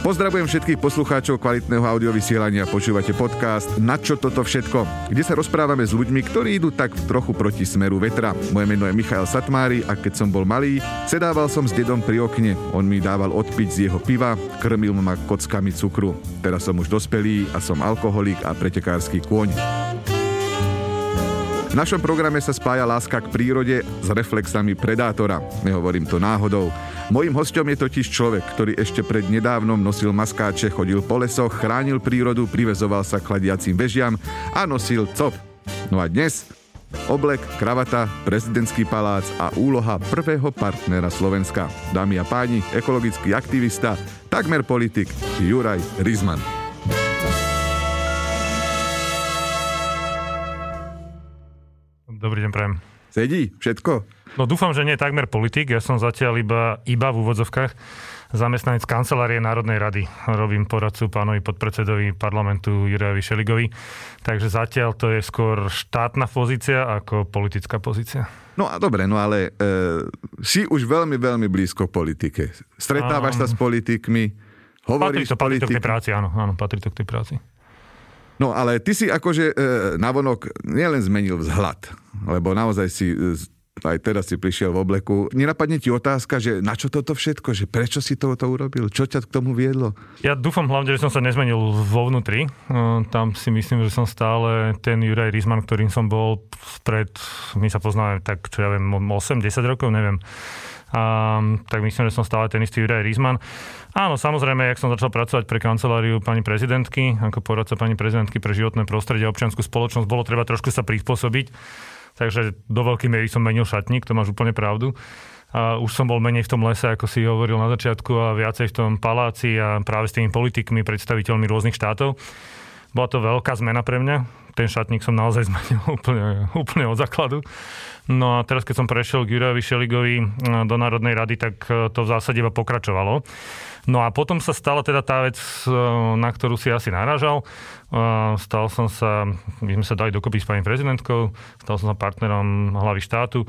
Pozdravujem všetkých poslucháčov kvalitného audiovysielania. Počúvate podcast Na čo toto všetko, kde sa rozprávame s ľuďmi, ktorí idú tak trochu proti smeru vetra. Moje meno je Michal Satmári a keď som bol malý, sedával som s dedom pri okne. On mi dával odpiť z jeho piva, krmil ma kockami cukru. Teraz som už dospelý a som alkoholik a pretekársky kôň. V našom programe sa spája láska k prírode s reflexami predátora. Nehovorím to náhodou. Mojím hostom je totiž človek, ktorý ešte pred nedávnom nosil maskáče, chodil po lesoch, chránil prírodu, privezoval sa k chladiacim vežiam a nosil cop. No a dnes Oblek, kravata, prezidentský palác a úloha prvého partnera Slovenska. Dámy a páni, ekologický aktivista, takmer politik Juraj Rizman. Dobrý deň, prajem. Sedí všetko? No dúfam, že nie je takmer politik. Ja som zatiaľ iba, iba v úvodzovkách zamestnanec kancelárie Národnej rady. Robím poradcu pánovi podpredsedovi parlamentu Jurajovi Šeligovi. Takže zatiaľ to je skôr štátna pozícia ako politická pozícia. No a dobre, no ale e, si už veľmi, veľmi blízko politike. Stretávaš um, sa s politikmi, hovoríš patrí to, patrí to k tej práci, áno, áno, patrí to k tej práci. No ale ty si akože e, navonok nielen zmenil vzhľad, lebo naozaj si e, aj teraz si prišiel v obleku. Nenapadne ti otázka, že na čo toto všetko, že prečo si toto urobil, čo ťa k tomu viedlo? Ja dúfam hlavne, že som sa nezmenil vo vnútri. E, tam si myslím, že som stále ten Juraj Rizman, ktorým som bol pred, my sa poznáme tak, čo ja viem, 8-10 rokov, neviem. A, tak myslím, že som stále ten istý Juraj Rizman. Áno, samozrejme, jak som začal pracovať pre kanceláriu pani prezidentky, ako poradca pani prezidentky pre životné prostredie a občianskú spoločnosť, bolo treba trošku sa prispôsobiť. Takže do veľkej miery som menil šatník, to máš úplne pravdu. A už som bol menej v tom lese, ako si hovoril na začiatku, a viacej v tom paláci a práve s tými politikmi, predstaviteľmi rôznych štátov. Bola to veľká zmena pre mňa. Ten šatník som naozaj zmenil úplne, úplne od základu. No a teraz, keď som prešiel k Jurajovi Šeligovi do Národnej rady, tak e, to v zásade iba pokračovalo. No a potom sa stala teda tá vec, e, na ktorú si asi narážal. E, stal som sa, my sme sa dali dokopy s pani prezidentkou, stal som sa partnerom hlavy štátu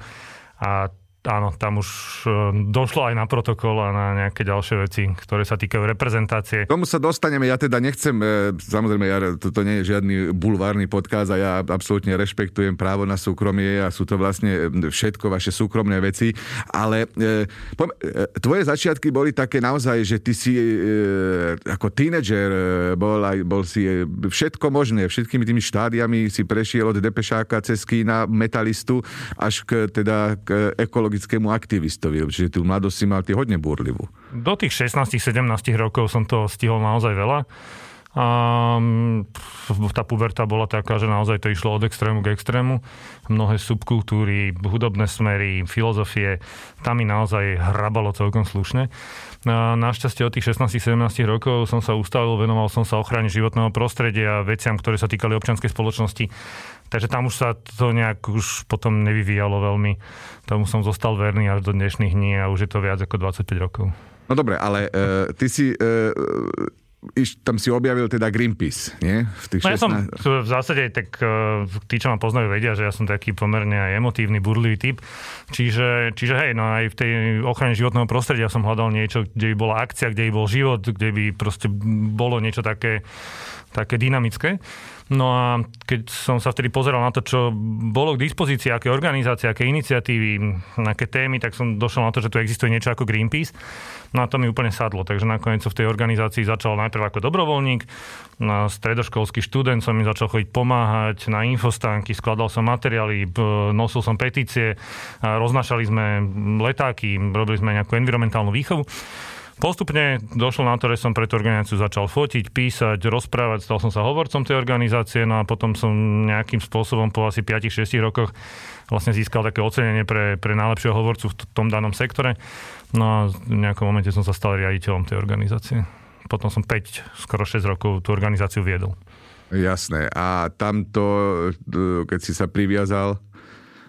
a áno, tam už e, došlo aj na protokol a na nejaké ďalšie veci, ktoré sa týkajú reprezentácie. Tomu sa dostaneme, ja teda nechcem, e, samozrejme, ja, toto nie je žiadny bulvárny podkaz a ja absolútne rešpektujem právo na súkromie a sú to vlastne všetko vaše súkromné veci, ale tvoje začiatky boli také naozaj, že ty si ako tínedžer bol, aj, bol si všetko možné, všetkými tými štádiami si prešiel od depešáka cez kína, metalistu až k, teda k ekologickým ekologickému aktivistovi, čiže tú mladosť si mal ty hodne búrlivú. Do tých 16-17 rokov som to stihol naozaj veľa. A tá puberta bola taká, že naozaj to išlo od extrému k extrému. Mnohé subkultúry, hudobné smery, filozofie, tam mi naozaj hrabalo celkom slušne. A našťastie od tých 16-17 rokov som sa ustavil, venoval som sa ochrane životného prostredia veciam, ktoré sa týkali občianskej spoločnosti. Takže tam už sa to nejak už potom nevyvíjalo veľmi. Tomu som zostal verný až do dnešných dní a už je to viac ako 25 rokov. No dobre, ale uh, ty si uh, iš, tam si objavil teda Greenpeace, nie? V tých no 16... ja som v zásade, tak tí, čo ma poznajú, vedia, že ja som taký pomerne aj emotívny, burlivý typ. Čiže, čiže hej, no aj v tej ochrane životného prostredia som hľadal niečo, kde by bola akcia, kde by bol život, kde by proste bolo niečo také, také dynamické. No a keď som sa vtedy pozeral na to, čo bolo k dispozícii, aké organizácie, aké iniciatívy, aké témy, tak som došiel na to, že tu existuje niečo ako Greenpeace. No a to mi úplne sadlo. Takže nakoniec som v tej organizácii začal najprv ako dobrovoľník, na stredoškolský študent som mi začal chodiť pomáhať na infostánky, skladal som materiály, nosil som petície, roznašali sme letáky, robili sme nejakú environmentálnu výchovu. Postupne došlo na to, že som pre tú organizáciu začal fotiť, písať, rozprávať, stal som sa hovorcom tej organizácie, no a potom som nejakým spôsobom po asi 5-6 rokoch vlastne získal také ocenenie pre, pre najlepšieho hovorcu v tom danom sektore. No a v nejakom momente som sa stal riaditeľom tej organizácie. Potom som 5, skoro 6 rokov tú organizáciu viedol. Jasné. A tamto, keď si sa priviazal?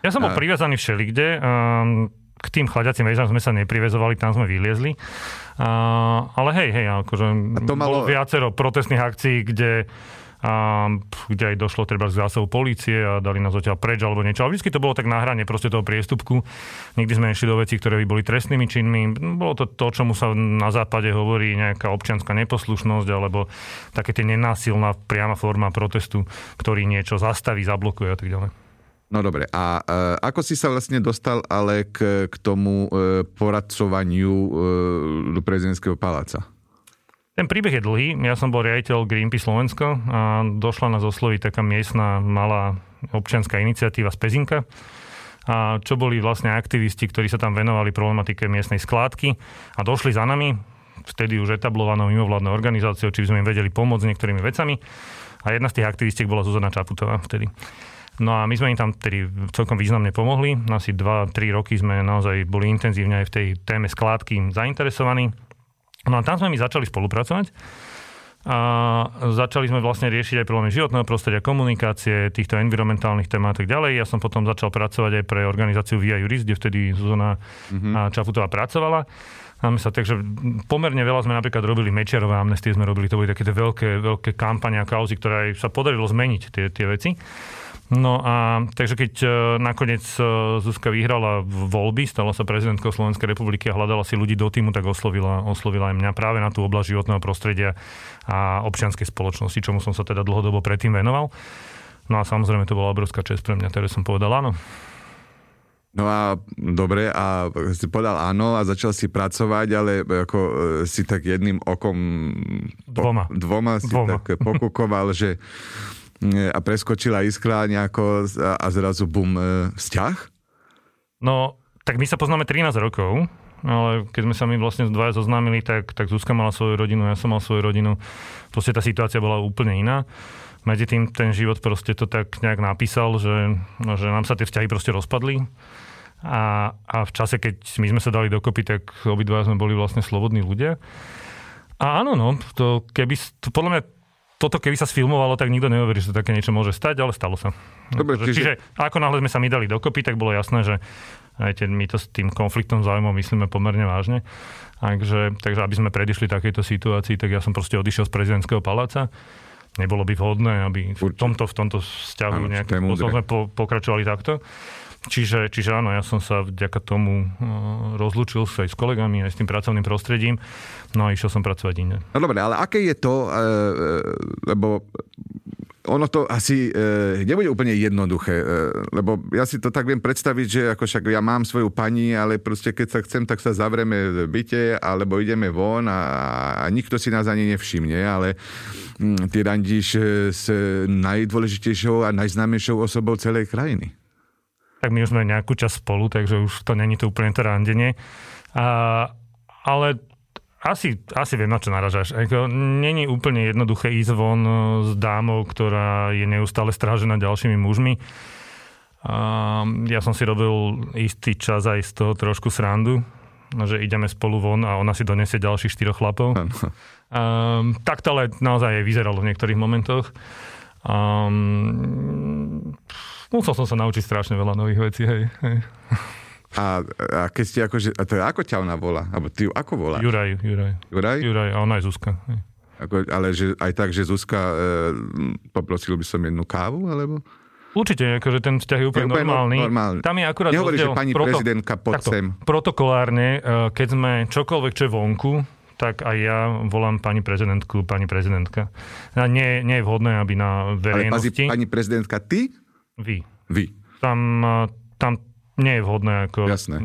Ja som bol a... priviazaný všelikde. Um, k tým chladiacim väžam sme sa neprivezovali, tam sme vyliezli. Uh, ale hej, hej, akože to malo... bolo viacero protestných akcií, kde a, kde aj došlo treba z zásahu policie a dali nás odtiaľ preč alebo niečo. Ale vždy to bolo tak na hrane proste toho priestupku. Nikdy sme nešli do veci, ktoré by boli trestnými činmi. Bolo to to, čomu sa na západe hovorí nejaká občianská neposlušnosť alebo také tie nenásilná priama forma protestu, ktorý niečo zastaví, zablokuje a tak ďalej. No dobre, a e, ako si sa vlastne dostal ale k, k tomu e, poradcovaniu e, prezidentského paláca? Ten príbeh je dlhý. Ja som bol riaditeľ Greenpeace Slovensko a došla na zosloviť taká miestna malá občianská iniciatíva z Pezinka, a čo boli vlastne aktivisti, ktorí sa tam venovali problematike miestnej skládky a došli za nami, vtedy už etablovanou mimovládnou organizáciou, či by sme im vedeli pomôcť s niektorými vecami. A jedna z tých aktivistiek bola Zuzana Čaputová vtedy. No a my sme im tam tedy celkom významne pomohli. Asi 2-3 roky sme naozaj boli intenzívne aj v tej téme skládky zainteresovaní. No a tam sme my začali spolupracovať a začali sme vlastne riešiť aj problémy životného prostredia, komunikácie, týchto environmentálnych tém a tak ďalej. Ja som potom začal pracovať aj pre organizáciu Via Juris, kde vtedy Zuzana mm-hmm. Čafutová pracovala. Máme sa, takže pomerne veľa sme napríklad robili Mečiarové amnestie, sme robili, to boli také veľké, veľké kampane a kauzy, ktoré sa podarilo zmeniť tie, tie veci. No a takže keď uh, nakoniec uh, Zuzka vyhrala voľby, stala sa prezidentkou Slovenskej republiky a hľadala si ľudí do týmu, tak oslovila, oslovila aj mňa práve na tú oblasť životného prostredia a občianskej spoločnosti, čomu som sa teda dlhodobo predtým venoval. No a samozrejme to bola obrovská čest pre mňa, ktoré som povedal áno. No a dobre, a si povedal áno a začal si pracovať, ale ako e, si tak jedným okom... Dvoma. Po, dvoma si dvoma. tak pokúkoval, že a preskočila iskra nejako a zrazu bum, e, vzťah? No, tak my sa poznáme 13 rokov, ale keď sme sa my vlastne dvaja zoznámili, tak, tak Zuzka mala svoju rodinu, ja som mal svoju rodinu. Proste tá situácia bola úplne iná. Medzi tým ten život proste to tak nejak napísal, že, no, že nám sa tie vzťahy proste rozpadli. A, a v čase, keď my sme sa dali dokopy, tak obidva sme boli vlastne slobodní ľudia. A áno, no, to keby, to podľa mňa toto keby sa sfilmovalo, tak nikto neuverí, že sa také niečo môže stať, ale stalo sa. Dobre, čiže... čiže ako náhle sme sa my dali dokopy, tak bolo jasné, že aj my to s tým konfliktom záujmov myslíme pomerne vážne. Takže, takže aby sme predišli takejto situácii, tak ja som proste odišiel z prezidentského paláca. Nebolo by vhodné, aby v tomto, v tomto vzťahu nejakým spôsobom sme po, pokračovali takto. Čiže, čiže áno, ja som sa vďaka tomu uh, rozlúčil aj s kolegami, aj s tým pracovným prostredím, no a išiel som pracovať inde. No dobre, ale aké je to, uh, lebo ono to asi e, nebude úplne jednoduché, e, lebo ja si to tak viem predstaviť, že ako však ja mám svoju pani, ale proste keď sa chcem, tak sa zavrieme v byte, alebo ideme von a, a nikto si nás ani nevšimne, ale hm, ty randíš s najdôležitejšou a najznámejšou osobou celej krajiny tak my už sme nejakú čas spolu, takže už to není to úplne to randenie. A, ale asi, asi viem, na čo naražaš. Není úplne jednoduché ísť von e, s dámou, ktorá je neustále strážená ďalšími mužmi. A ja som si robil istý čas aj z toho trošku srandu, že ideme spolu von a ona si donesie ďalších štyroch chlapov. Um, tak to ale naozaj aj vyzeralo v niektorých momentoch. Um, musel som sa naučiť strašne veľa nových vecí, hej. hej. A, a keď ste akože, a to je ako ťa ona volá? Alebo ty ju ako volá? Juraj, Juraj. Juraj? Juraj, a ona je Zuzka. Hej. Ako, ale že, aj tak, že Zuzka, e, poprosil by som jednu kávu, alebo? Určite, akože ten vzťah je úplne, je úplne normálny. normálny. Tam je akurát Nehovorí, že pani proto, prezidentka, poď takto, sem. Protokolárne, e, keď sme čokoľvek, čo je vonku, tak aj ja volám pani prezidentku, pani prezidentka. A nie, nie je vhodné, aby na verejnosti... Ale pani prezidentka, ty? Vy. Vy. Tam, tam nie je vhodné, ako Jasné.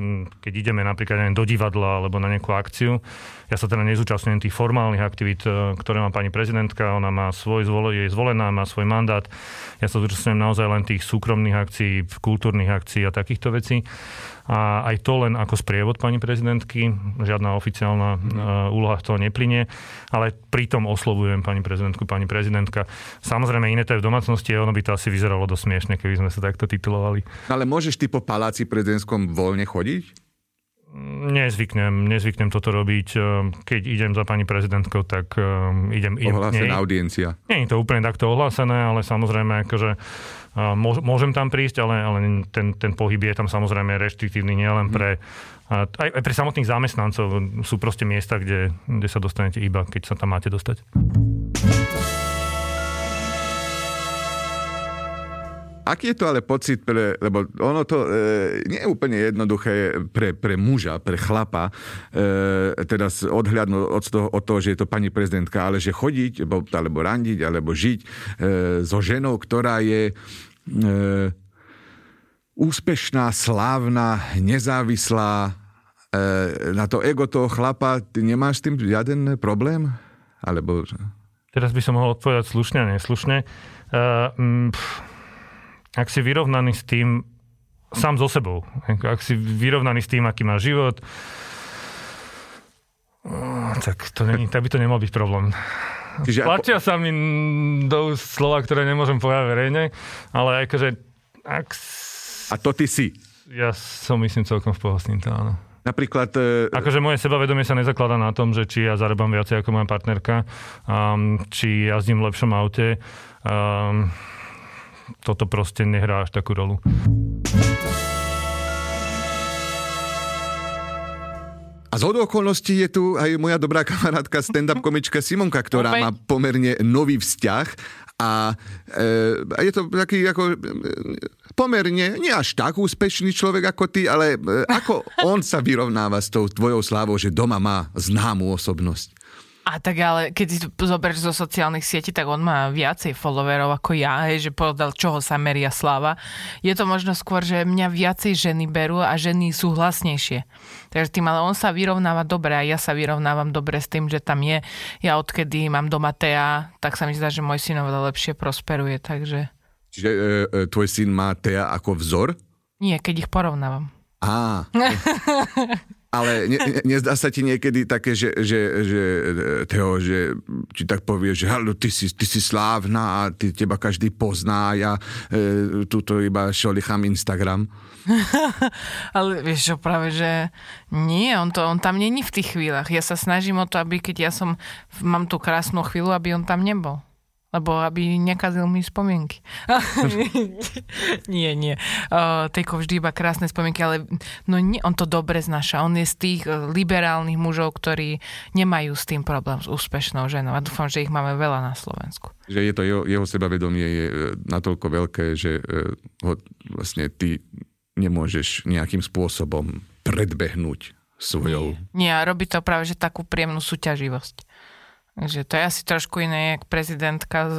keď ideme napríklad neviem, do divadla alebo na nejakú akciu. Ja sa teda nezúčastňujem tých formálnych aktivít, e, ktoré má pani prezidentka. Ona má svoj zvol, je zvolená, má svoj mandát. Ja sa zúčastňujem naozaj len tých súkromných akcií, kultúrnych akcií a takýchto vecí. A aj to len ako sprievod pani prezidentky, žiadna oficiálna uh, úloha z toho neplynie, ale pritom oslovujem pani prezidentku, pani prezidentka. Samozrejme, iné to je v domácnosti, ono by to asi vyzeralo dosť smiešne, keby sme sa takto titulovali. Ale môžeš ty po paláci prezidentskom voľne chodiť? Nezvyknem, nezvyknem toto robiť. Keď idem za pani prezidentkou, tak um, idem... Ohlásená audiencia. Nie je to úplne takto ohlásené, ale samozrejme, akože Môžem tam prísť, ale, ale ten, ten pohyb je tam samozrejme reštriktívny nielen pre aj, aj pre samotných zamestnancov. Sú proste miesta, kde, kde sa dostanete iba, keď sa tam máte dostať. Aký je to ale pocit pre, lebo ono to e, nie je úplne jednoduché pre, pre muža, pre chlapa, e, teda odhľadnúť od toho, od toho, že je to pani prezidentka, ale že chodiť, alebo, alebo randiť, alebo žiť e, so ženou, ktorá je e, úspešná, slávna, nezávislá, e, na to ego toho chlapa, ty nemáš s tým žiaden problém? Alebo... Teraz by som mohol odpovedať slušne a neslušne. Uh, ak si vyrovnaný s tým sám so sebou, ak si vyrovnaný s tým, aký má život, tak, to není, tak by to nemal byť problém. Čiže Platia ako... sa mi do slova, ktoré nemôžem povedať verejne, ale akože... Ak... A to ty si? Ja som myslím celkom v poho s týmto, áno. Napríklad... E... Akože moje sebavedomie sa nezakladá na tom, že či ja zarábam viacej ako moja partnerka, um, či jazdím v lepšom aute. Um, toto proste nehrá až takú rolu. A z okolností je tu aj moja dobrá kamarátka, stand-up komička Simonka, ktorá Opäť. má pomerne nový vzťah a e, je to taký ako pomerne, nie až tak úspešný človek ako ty, ale e, ako on sa vyrovnáva s tou tvojou slávou, že doma má známu osobnosť? A tak ale keď si zoberieš zo sociálnych sietí, tak on má viacej followerov ako ja, hej, že povedal, čoho sa meria sláva. Je to možno skôr, že mňa viacej ženy berú a ženy sú hlasnejšie. Takže tým, ale on sa vyrovnáva dobre a ja sa vyrovnávam dobre s tým, že tam je. Ja odkedy mám doma Tea, tak sa mi zdá, že môj syn oveľa lepšie prosperuje, takže... Čiže e, e, tvoj syn má Tea ako vzor? Nie, keď ich porovnávam. Á. Ale ne, ne, nezdá sa ti niekedy také, že, že, že Teo, že ti tak povie, že halo, ty si, ty si slávna a ty, teba každý pozná a ja e, tuto iba šolichám Instagram? Ale vieš čo, práve, že nie, on, to, on tam není v tých chvíľach. Ja sa snažím o to, aby keď ja som, mám tú krásnu chvíľu, aby on tam nebol lebo aby nekazil mi spomienky. nie, nie. Uh, Tejko vždy iba krásne spomienky, ale no nie, on to dobre znaša. On je z tých liberálnych mužov, ktorí nemajú s tým problém s úspešnou ženou a dúfam, že ich máme veľa na Slovensku. Že je to jeho, jeho sebavedomie je e, natoľko veľké, že uh, ho vlastne ty nemôžeš nejakým spôsobom predbehnúť svojou... Nie, nie robí to práve, že takú príjemnú súťaživosť. Takže to je asi trošku iné, jak prezidentka s,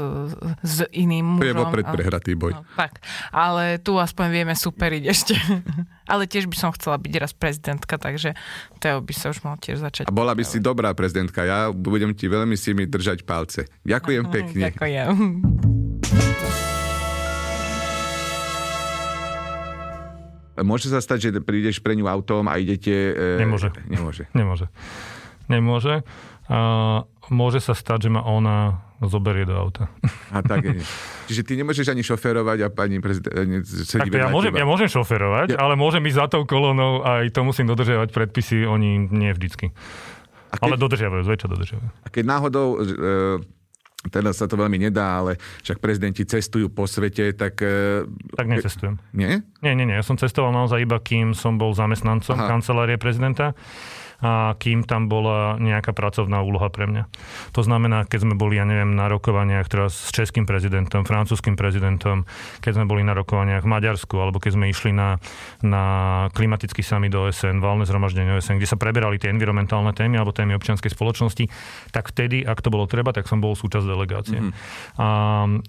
s iným mužom. To je vopred prehratý boj. No, tak, ale tu aspoň vieme superiť ešte. ale tiež by som chcela byť raz prezidentka, takže to by sa už mal tiež začať. A bola by si dobrá prezidentka. Ja budem ti veľmi si mi držať palce. Ďakujem Aha, pekne. Ďakujem. Môže sa stať, že prídeš pre ňu autom a idete... E... Nemôže. Nemôže. Nemôže. Nemôže. A môže sa stať, že ma ona zoberie do auta. A tak je. Čiže ty nemôžeš ani šoferovať a pani prezident sedí ja môžem, ja môžem šoferovať, ja. ale môžem ísť za tou kolonou a aj to musím dodržiavať predpisy, oni nie vždycky. keď, ale dodržiavajú, zväčša dodržiavajú. A keď náhodou e, teda sa to veľmi nedá, ale však prezidenti cestujú po svete, tak... E, tak necestujem. Nie? Nie, nie, nie. Ja som cestoval naozaj iba, kým som bol zamestnancom Aha. kancelárie prezidenta a kým tam bola nejaká pracovná úloha pre mňa. To znamená, keď sme boli, ja neviem, na rokovaniach teraz s českým prezidentom, francúzským prezidentom, keď sme boli na rokovaniach v Maďarsku, alebo keď sme išli na, na klimatický summit OSN, valné zhromaždenie OSN, kde sa preberali tie environmentálne témy alebo témy občianskej spoločnosti, tak vtedy, ak to bolo treba, tak som bol súčasť delegácie. Mm-hmm. A,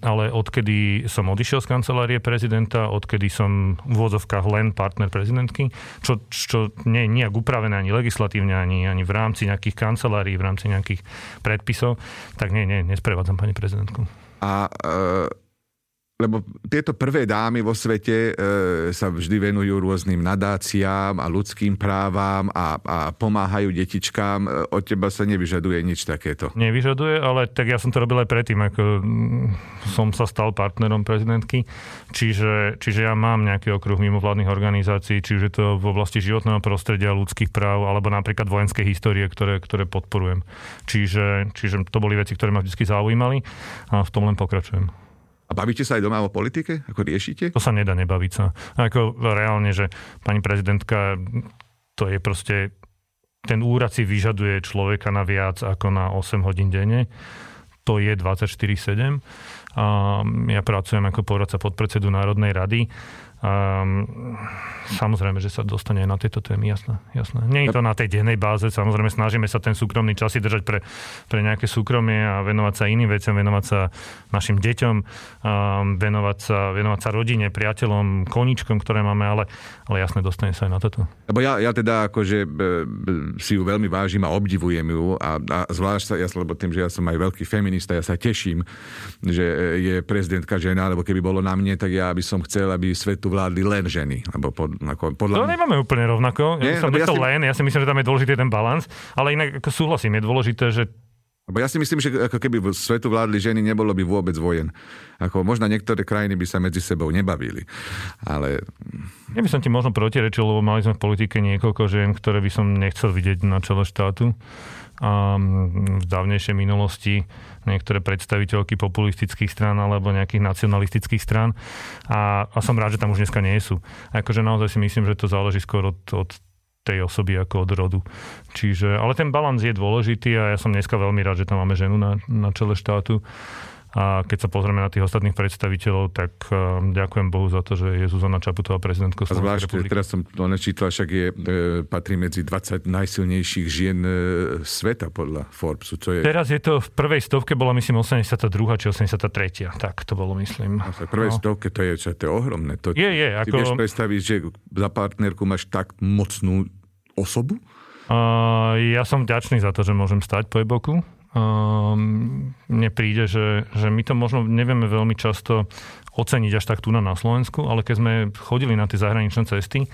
ale odkedy som odišiel z kancelárie prezidenta, odkedy som v úvodzovkách len partner prezidentky, čo, čo nie je nejak upravené ani legislatívne, legislatívne, ani, ani v rámci nejakých kancelárií, v rámci nejakých predpisov, tak nie, nie, nesprevádzam pani prezidentku. A e, lebo tieto prvé dámy vo svete e, sa vždy venujú rôznym nadáciám a ľudským právam a, a pomáhajú detičkám. E, od teba sa nevyžaduje nič takéto. Nevyžaduje, ale tak ja som to robil aj predtým, ako mm, som sa stal partnerom prezidentky. Čiže, čiže ja mám nejaký okruh mimovládnych organizácií, či už je to v oblasti životného prostredia, ľudských práv, alebo napríklad vojenskej histórie, ktoré, ktoré podporujem. Čiže, čiže to boli veci, ktoré ma vždy zaujímali a v tom len pokračujem. A bavíte sa aj doma o politike? Ako riešite? To sa nedá nebaviť sa. Ako reálne, že pani prezidentka, to je proste, ten úrad si vyžaduje človeka na viac ako na 8 hodín denne. to je 24-7. Ja pracujem ako poradca podpredsedu Národnej rady Um, samozrejme, že sa dostane na tieto témy, jasné. jasné. Nie je to na tej dennej báze, samozrejme snažíme sa ten súkromný čas si držať pre, pre nejaké súkromie a venovať sa iným veciam, venovať sa našim deťom, um, venovať, sa, venovať sa rodine, priateľom, koničkom, ktoré máme, ale, ale jasné, dostane sa aj na toto. Lebo ja, ja teda akože si ju veľmi vážim a obdivujem ju a, a zvlášť sa, ja, lebo tým, že ja som aj veľký feminista, ja sa teším, že je prezidentka žena, lebo keby bolo na mne, tak ja by som chcel, aby svetu vládli len ženy. Lebo pod, ako, podľa to mňa... nemáme úplne rovnako. Ja, Nie, som ja si... len, ja si myslím, že tam je dôležitý ten balans, ale inak ako súhlasím, je dôležité, že lebo ja si myslím, že ako keby v svetu vládli ženy, nebolo by vôbec vojen. Ako možno niektoré krajiny by sa medzi sebou nebavili. Ale... Ja by som ti možno protirečil, lebo mali sme v politike niekoľko žien, ktoré by som nechcel vidieť na čele štátu. A v dávnejšej minulosti niektoré predstaviteľky populistických strán alebo nejakých nacionalistických strán a, a som rád, že tam už dneska nie sú. Akože naozaj si myslím, že to záleží skôr od, od tej osoby ako od rodu. Čiže, ale ten balans je dôležitý a ja som dneska veľmi rád, že tam máme ženu na, na čele štátu. A keď sa pozrieme na tých ostatných predstaviteľov, tak uh, ďakujem Bohu za to, že je Zuzana Čaputová prezidentkou Slovenskej republiky. teraz som to nečítal, však je, e, patrí medzi 20 najsilnejších žien e, sveta podľa Forbesu. To je... Teraz je to v prvej stovke, bola myslím 82. či 83. Tak to bolo, myslím. A v prvej no. stovke to je, čo, to je ohromné. To, je, je. Ako... vieš predstaviť, že za partnerku máš tak mocnú osobu? Uh, ja som vďačný za to, že môžem stať po jej boku um, mne príde, že, že my to možno nevieme veľmi často oceniť až tak tu na, Slovensku, ale keď sme chodili na tie zahraničné cesty,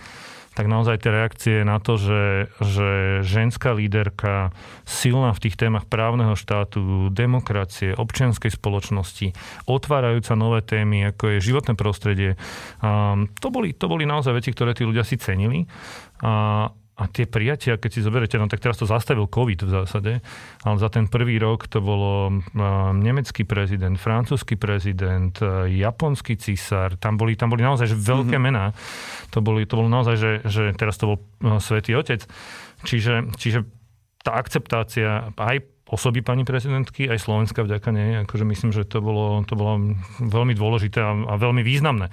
tak naozaj tie reakcie na to, že, že ženská líderka silná v tých témach právneho štátu, demokracie, občianskej spoločnosti, otvárajúca nové témy, ako je životné prostredie, um, to, boli, to boli naozaj veci, ktoré tí ľudia si cenili. A, a tie prijatia, keď si zoberete, no tak teraz to zastavil COVID v zásade, ale za ten prvý rok to bolo nemecký prezident, francúzsky prezident, japonský císar, tam boli, tam boli naozaj že veľké mm-hmm. mená. To, boli, to bolo naozaj, že, že teraz to bol svätý otec. Čiže, čiže tá akceptácia aj osoby pani prezidentky, aj Slovenska vďaka nej, akože myslím, že to bolo, to bolo veľmi dôležité a, a veľmi významné.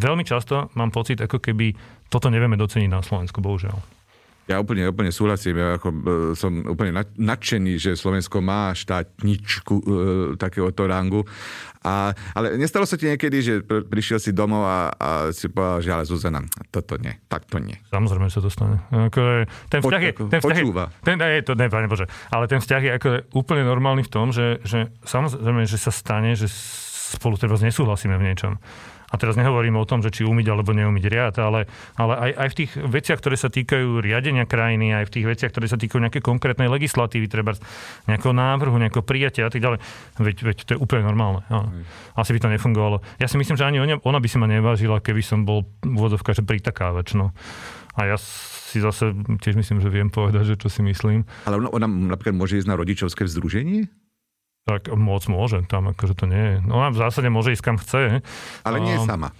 Veľmi často mám pocit, ako keby toto nevieme doceniť na Slovensku, bohužiaľ. Ja úplne, úplne súhlasím. Ja ako, e, som úplne nadšený, že Slovensko má štátničku e, takéhoto rangu. A, ale nestalo sa ti niekedy, že prišiel si domov a, a si povedal, že ale Zuzana, toto nie, tak to nie. Samozrejme sa to stane. Ako, ten vzťah je... Ten vzťah počúva. Je, ten, je to, ne, pane Bože, ale ten vzťah je ako úplne normálny v tom, že, že samozrejme, že sa stane, že spolu treba nesúhlasíme v niečom. A teraz nehovorím o tom, že či umyť alebo neumyť riad, ale, ale aj, aj v tých veciach, ktoré sa týkajú riadenia krajiny, aj v tých veciach, ktoré sa týkajú nejakej konkrétnej legislatívy, treba nejakého návrhu, nejakého prijatia a tak ďalej. Veď, veď to je úplne normálne. Ja. Asi by to nefungovalo. Ja si myslím, že ani ona by si ma nevážila, keby som bol úvodovka, že pritakávač. No. A ja si zase tiež myslím, že viem povedať, že čo si myslím. Ale ona, ona napríklad môže ísť na rodičovské združenie? Tak moc môže, tam akože to nie je. No, ona v zásade môže ísť kam chce. Ale nie je sama.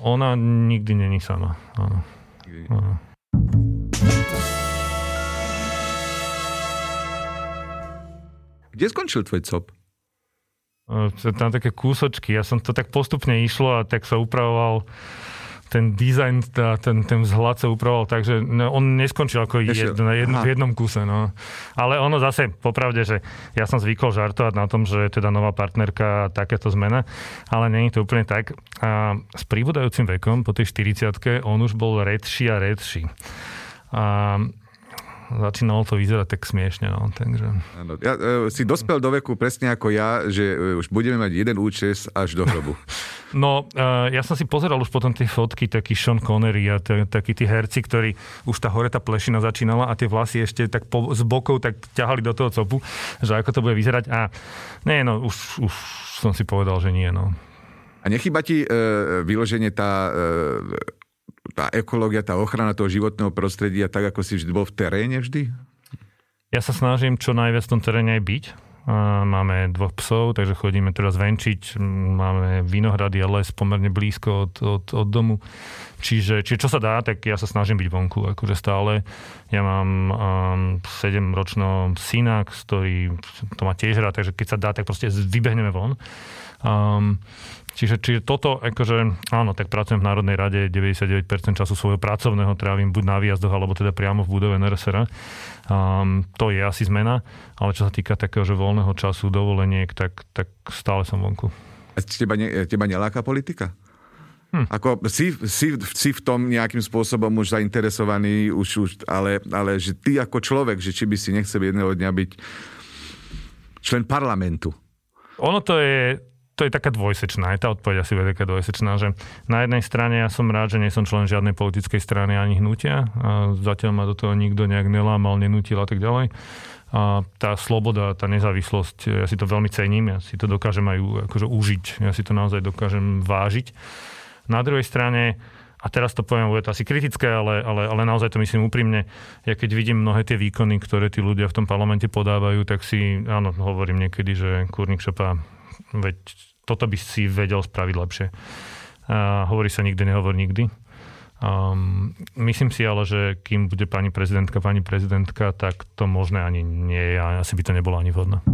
Ona nikdy není sama. Áno. Áno. Kde skončil tvoj cop? Tam také kúsočky. Ja som to tak postupne išlo a tak sa upravoval ten dizajn, ten, ten vzhľad sa upravoval tak, že no, on neskončil ako jedno, jedno, v jednom kuse. No. Ale ono zase, popravde, že ja som zvykol žartovať na tom, že je teda nová partnerka a takéto zmena, ale je to úplne tak. A s príbudajúcim vekom, po tej 40 on už bol redší a redší. A začínalo to vyzerať tak smiešne. No, takže... Ano, ja, e, si dospel do veku presne ako ja, že e, už budeme mať jeden účes až do hrobu. No, uh, ja som si pozeral už potom tie fotky, taký Sean Connery a t- takí tí herci, ktorí už tá hore tá plešina začínala a tie vlasy ešte tak po, z bokov tak ťahali do toho copu, že ako to bude vyzerať. A nie, no, už, už som si povedal, že nie, no. A nechyba ti e, vyloženie tá e, tá ekológia, tá ochrana toho životného prostredia, tak ako si vždy bol v teréne vždy? Ja sa snažím čo najviac v tom teréne aj byť. Máme dvoch psov, takže chodíme teraz venčiť. Máme vinohrady a les pomerne blízko od, od, od domu. Čiže, čiže čo sa dá, tak ja sa snažím byť vonku, akože stále. Ja mám um, 7-ročno syna, ktorý to má tiež rád, takže keď sa dá, tak proste vybehneme von. Um, Čiže, čiže toto, akože, áno, tak pracujem v Národnej rade, 99% času svojho pracovného trávim buď na výjazdoch, alebo teda priamo v budove NRSR. Um, to je asi zmena, ale čo sa týka takého, že voľného času, dovoleniek, tak, tak stále som vonku. A teba, ne, teba neláka politika? Hm. Ako si, si, si v tom nejakým spôsobom už zainteresovaný, už, už, ale, ale že ty ako človek, že či by si nechcel jedného dňa byť člen parlamentu. Ono to je, to je taká dvojsečná, aj tá odpoveď asi bude taká dvojsečná, že na jednej strane ja som rád, že nie som člen žiadnej politickej strany ani hnutia a zatiaľ ma do toho nikto nejak nelámal, nenútil a tak ďalej. A tá sloboda, tá nezávislosť, ja si to veľmi cením, ja si to dokážem aj akože užiť, ja si to naozaj dokážem vážiť. Na druhej strane, a teraz to poviem, bude to asi kritické, ale, ale, ale naozaj to myslím úprimne, ja keď vidím mnohé tie výkony, ktoré tí ľudia v tom parlamente podávajú, tak si, áno, hovorím niekedy, že kurník šopa, veď toto by si vedel spraviť lepšie. A hovorí sa nikdy, nehovor nikdy. Um, myslím si ale, že kým bude pani prezidentka, pani prezidentka, tak to možné ani nie je a asi by to nebolo ani vhodné.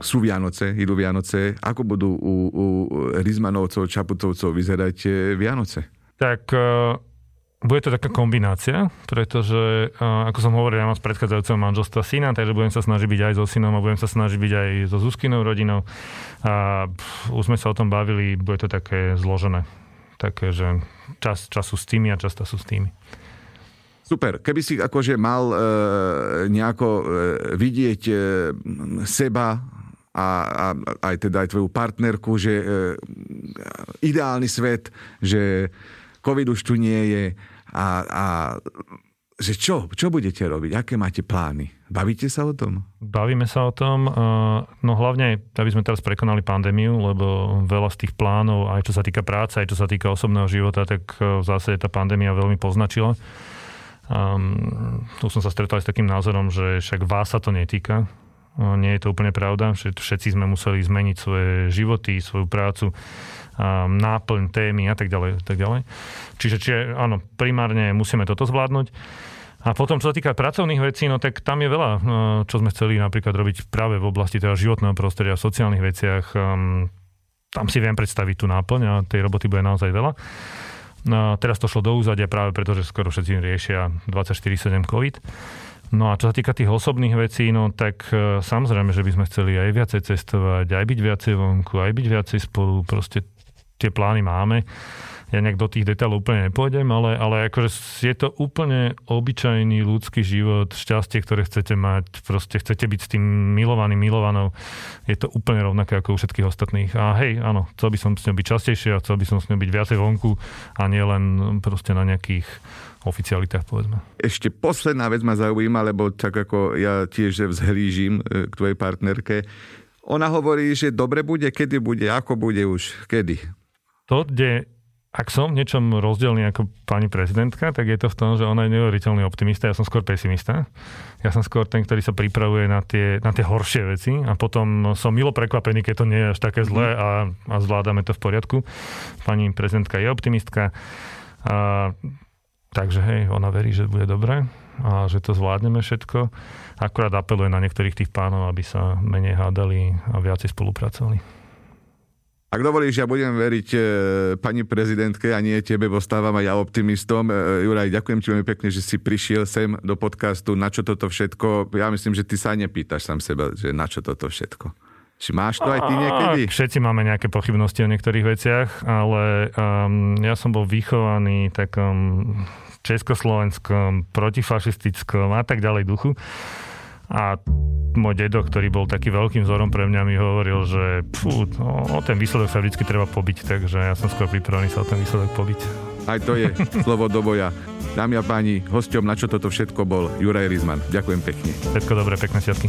Sú Vianoce, idú Vianoce. Ako budú u, u Rizmanovcov, Čaputovcov vyzerať eh, Vianoce? Tak uh, bude to taká kombinácia, pretože, ako som hovoril, ja mám z predchádzajúceho manželstva syna, takže budem sa snažiť byť aj so synom a budem sa snažiť byť aj so Zuzkinou rodinou. A už sme sa o tom bavili, bude to také zložené. Také, že čas, času s tými a čas sú s tými. Super. Keby si akože mal e, nejako e, vidieť e, seba a, a aj teda aj tvoju partnerku, že e, ideálny svet, že COVID už tu nie je a, a že čo, čo budete robiť, aké máte plány? Bavíte sa o tom? Bavíme sa o tom, no hlavne, aby sme teraz prekonali pandémiu, lebo veľa z tých plánov, aj čo sa týka práce, aj čo sa týka osobného života, tak e, v zásade tá pandémia veľmi poznačila. Um, tu som sa stretol aj s takým názorom, že však vás sa to netýka. Nie je to úplne pravda. Všetci sme museli zmeniť svoje životy, svoju prácu Náplň témy a tak ďalej. Tak ďalej. Čiže, čiže áno, primárne musíme toto zvládnuť. A potom, čo sa týka pracovných vecí, no tak tam je veľa, uh, čo sme chceli napríklad robiť práve v oblasti teda životného prostredia, v sociálnych veciach. Um, tam si viem predstaviť tú náplň a tej roboty bude naozaj veľa. No, teraz to šlo do úzadia práve preto, že skoro všetci riešia 24-7 COVID. No a čo sa týka tých osobných vecí, no tak uh, samozrejme, že by sme chceli aj viacej cestovať, aj byť viacej vonku, aj byť viacej spolu, proste tie plány máme. Ja nejak do tých detailov úplne nepôjdem, ale, ale akože je to úplne obyčajný ľudský život, šťastie, ktoré chcete mať, proste chcete byť s tým milovaný, milovanou. Je to úplne rovnaké ako u všetkých ostatných. A hej, áno, chcel by som s ňou byť častejšie a chcel by som s ňou byť viacej vonku a nie len proste na nejakých oficialitách, povedzme. Ešte posledná vec ma zaujíma, lebo tak ako ja tiež vzhlížim e, k tvojej partnerke, ona hovorí, že dobre bude, kedy bude, ako bude už, kedy to, kde ak som v niečom rozdielný ako pani prezidentka, tak je to v tom, že ona je neuveriteľný optimista, ja som skôr pesimista. Ja som skôr ten, ktorý sa pripravuje na tie, na tie horšie veci a potom som milo prekvapený, keď to nie je až také zlé a, a zvládame to v poriadku. Pani prezidentka je optimistka, a, takže hej, ona verí, že bude dobré a že to zvládneme všetko. Akurát apeluje na niektorých tých pánov, aby sa menej hádali a viacej spolupracovali. Ak dovolíš, ja budem veriť e, pani prezidentke a nie tebe, bo stávam aj ja optimistom. E, Juraj, ďakujem ti veľmi pekne, že si prišiel sem do podcastu. Na čo toto všetko? Ja myslím, že ty sa nepýtaš sám seba, že na čo toto všetko. Či máš to aj ty niekedy? Všetci máme nejaké pochybnosti o niektorých veciach, ale um, ja som bol vychovaný takom československom, protifašistickom a tak ďalej duchu. A môj dedo, ktorý bol taký veľkým vzorom pre mňa, mi hovoril, že pfú, no, o ten výsledok sa vždy treba pobiť, takže ja som skôr pripravený sa o ten výsledok pobiť. Aj to je slovo do boja. Dámy a páni, hosťom na čo toto všetko bol Juraj Rizman. Ďakujem pekne. Všetko dobré, pekné sviatky.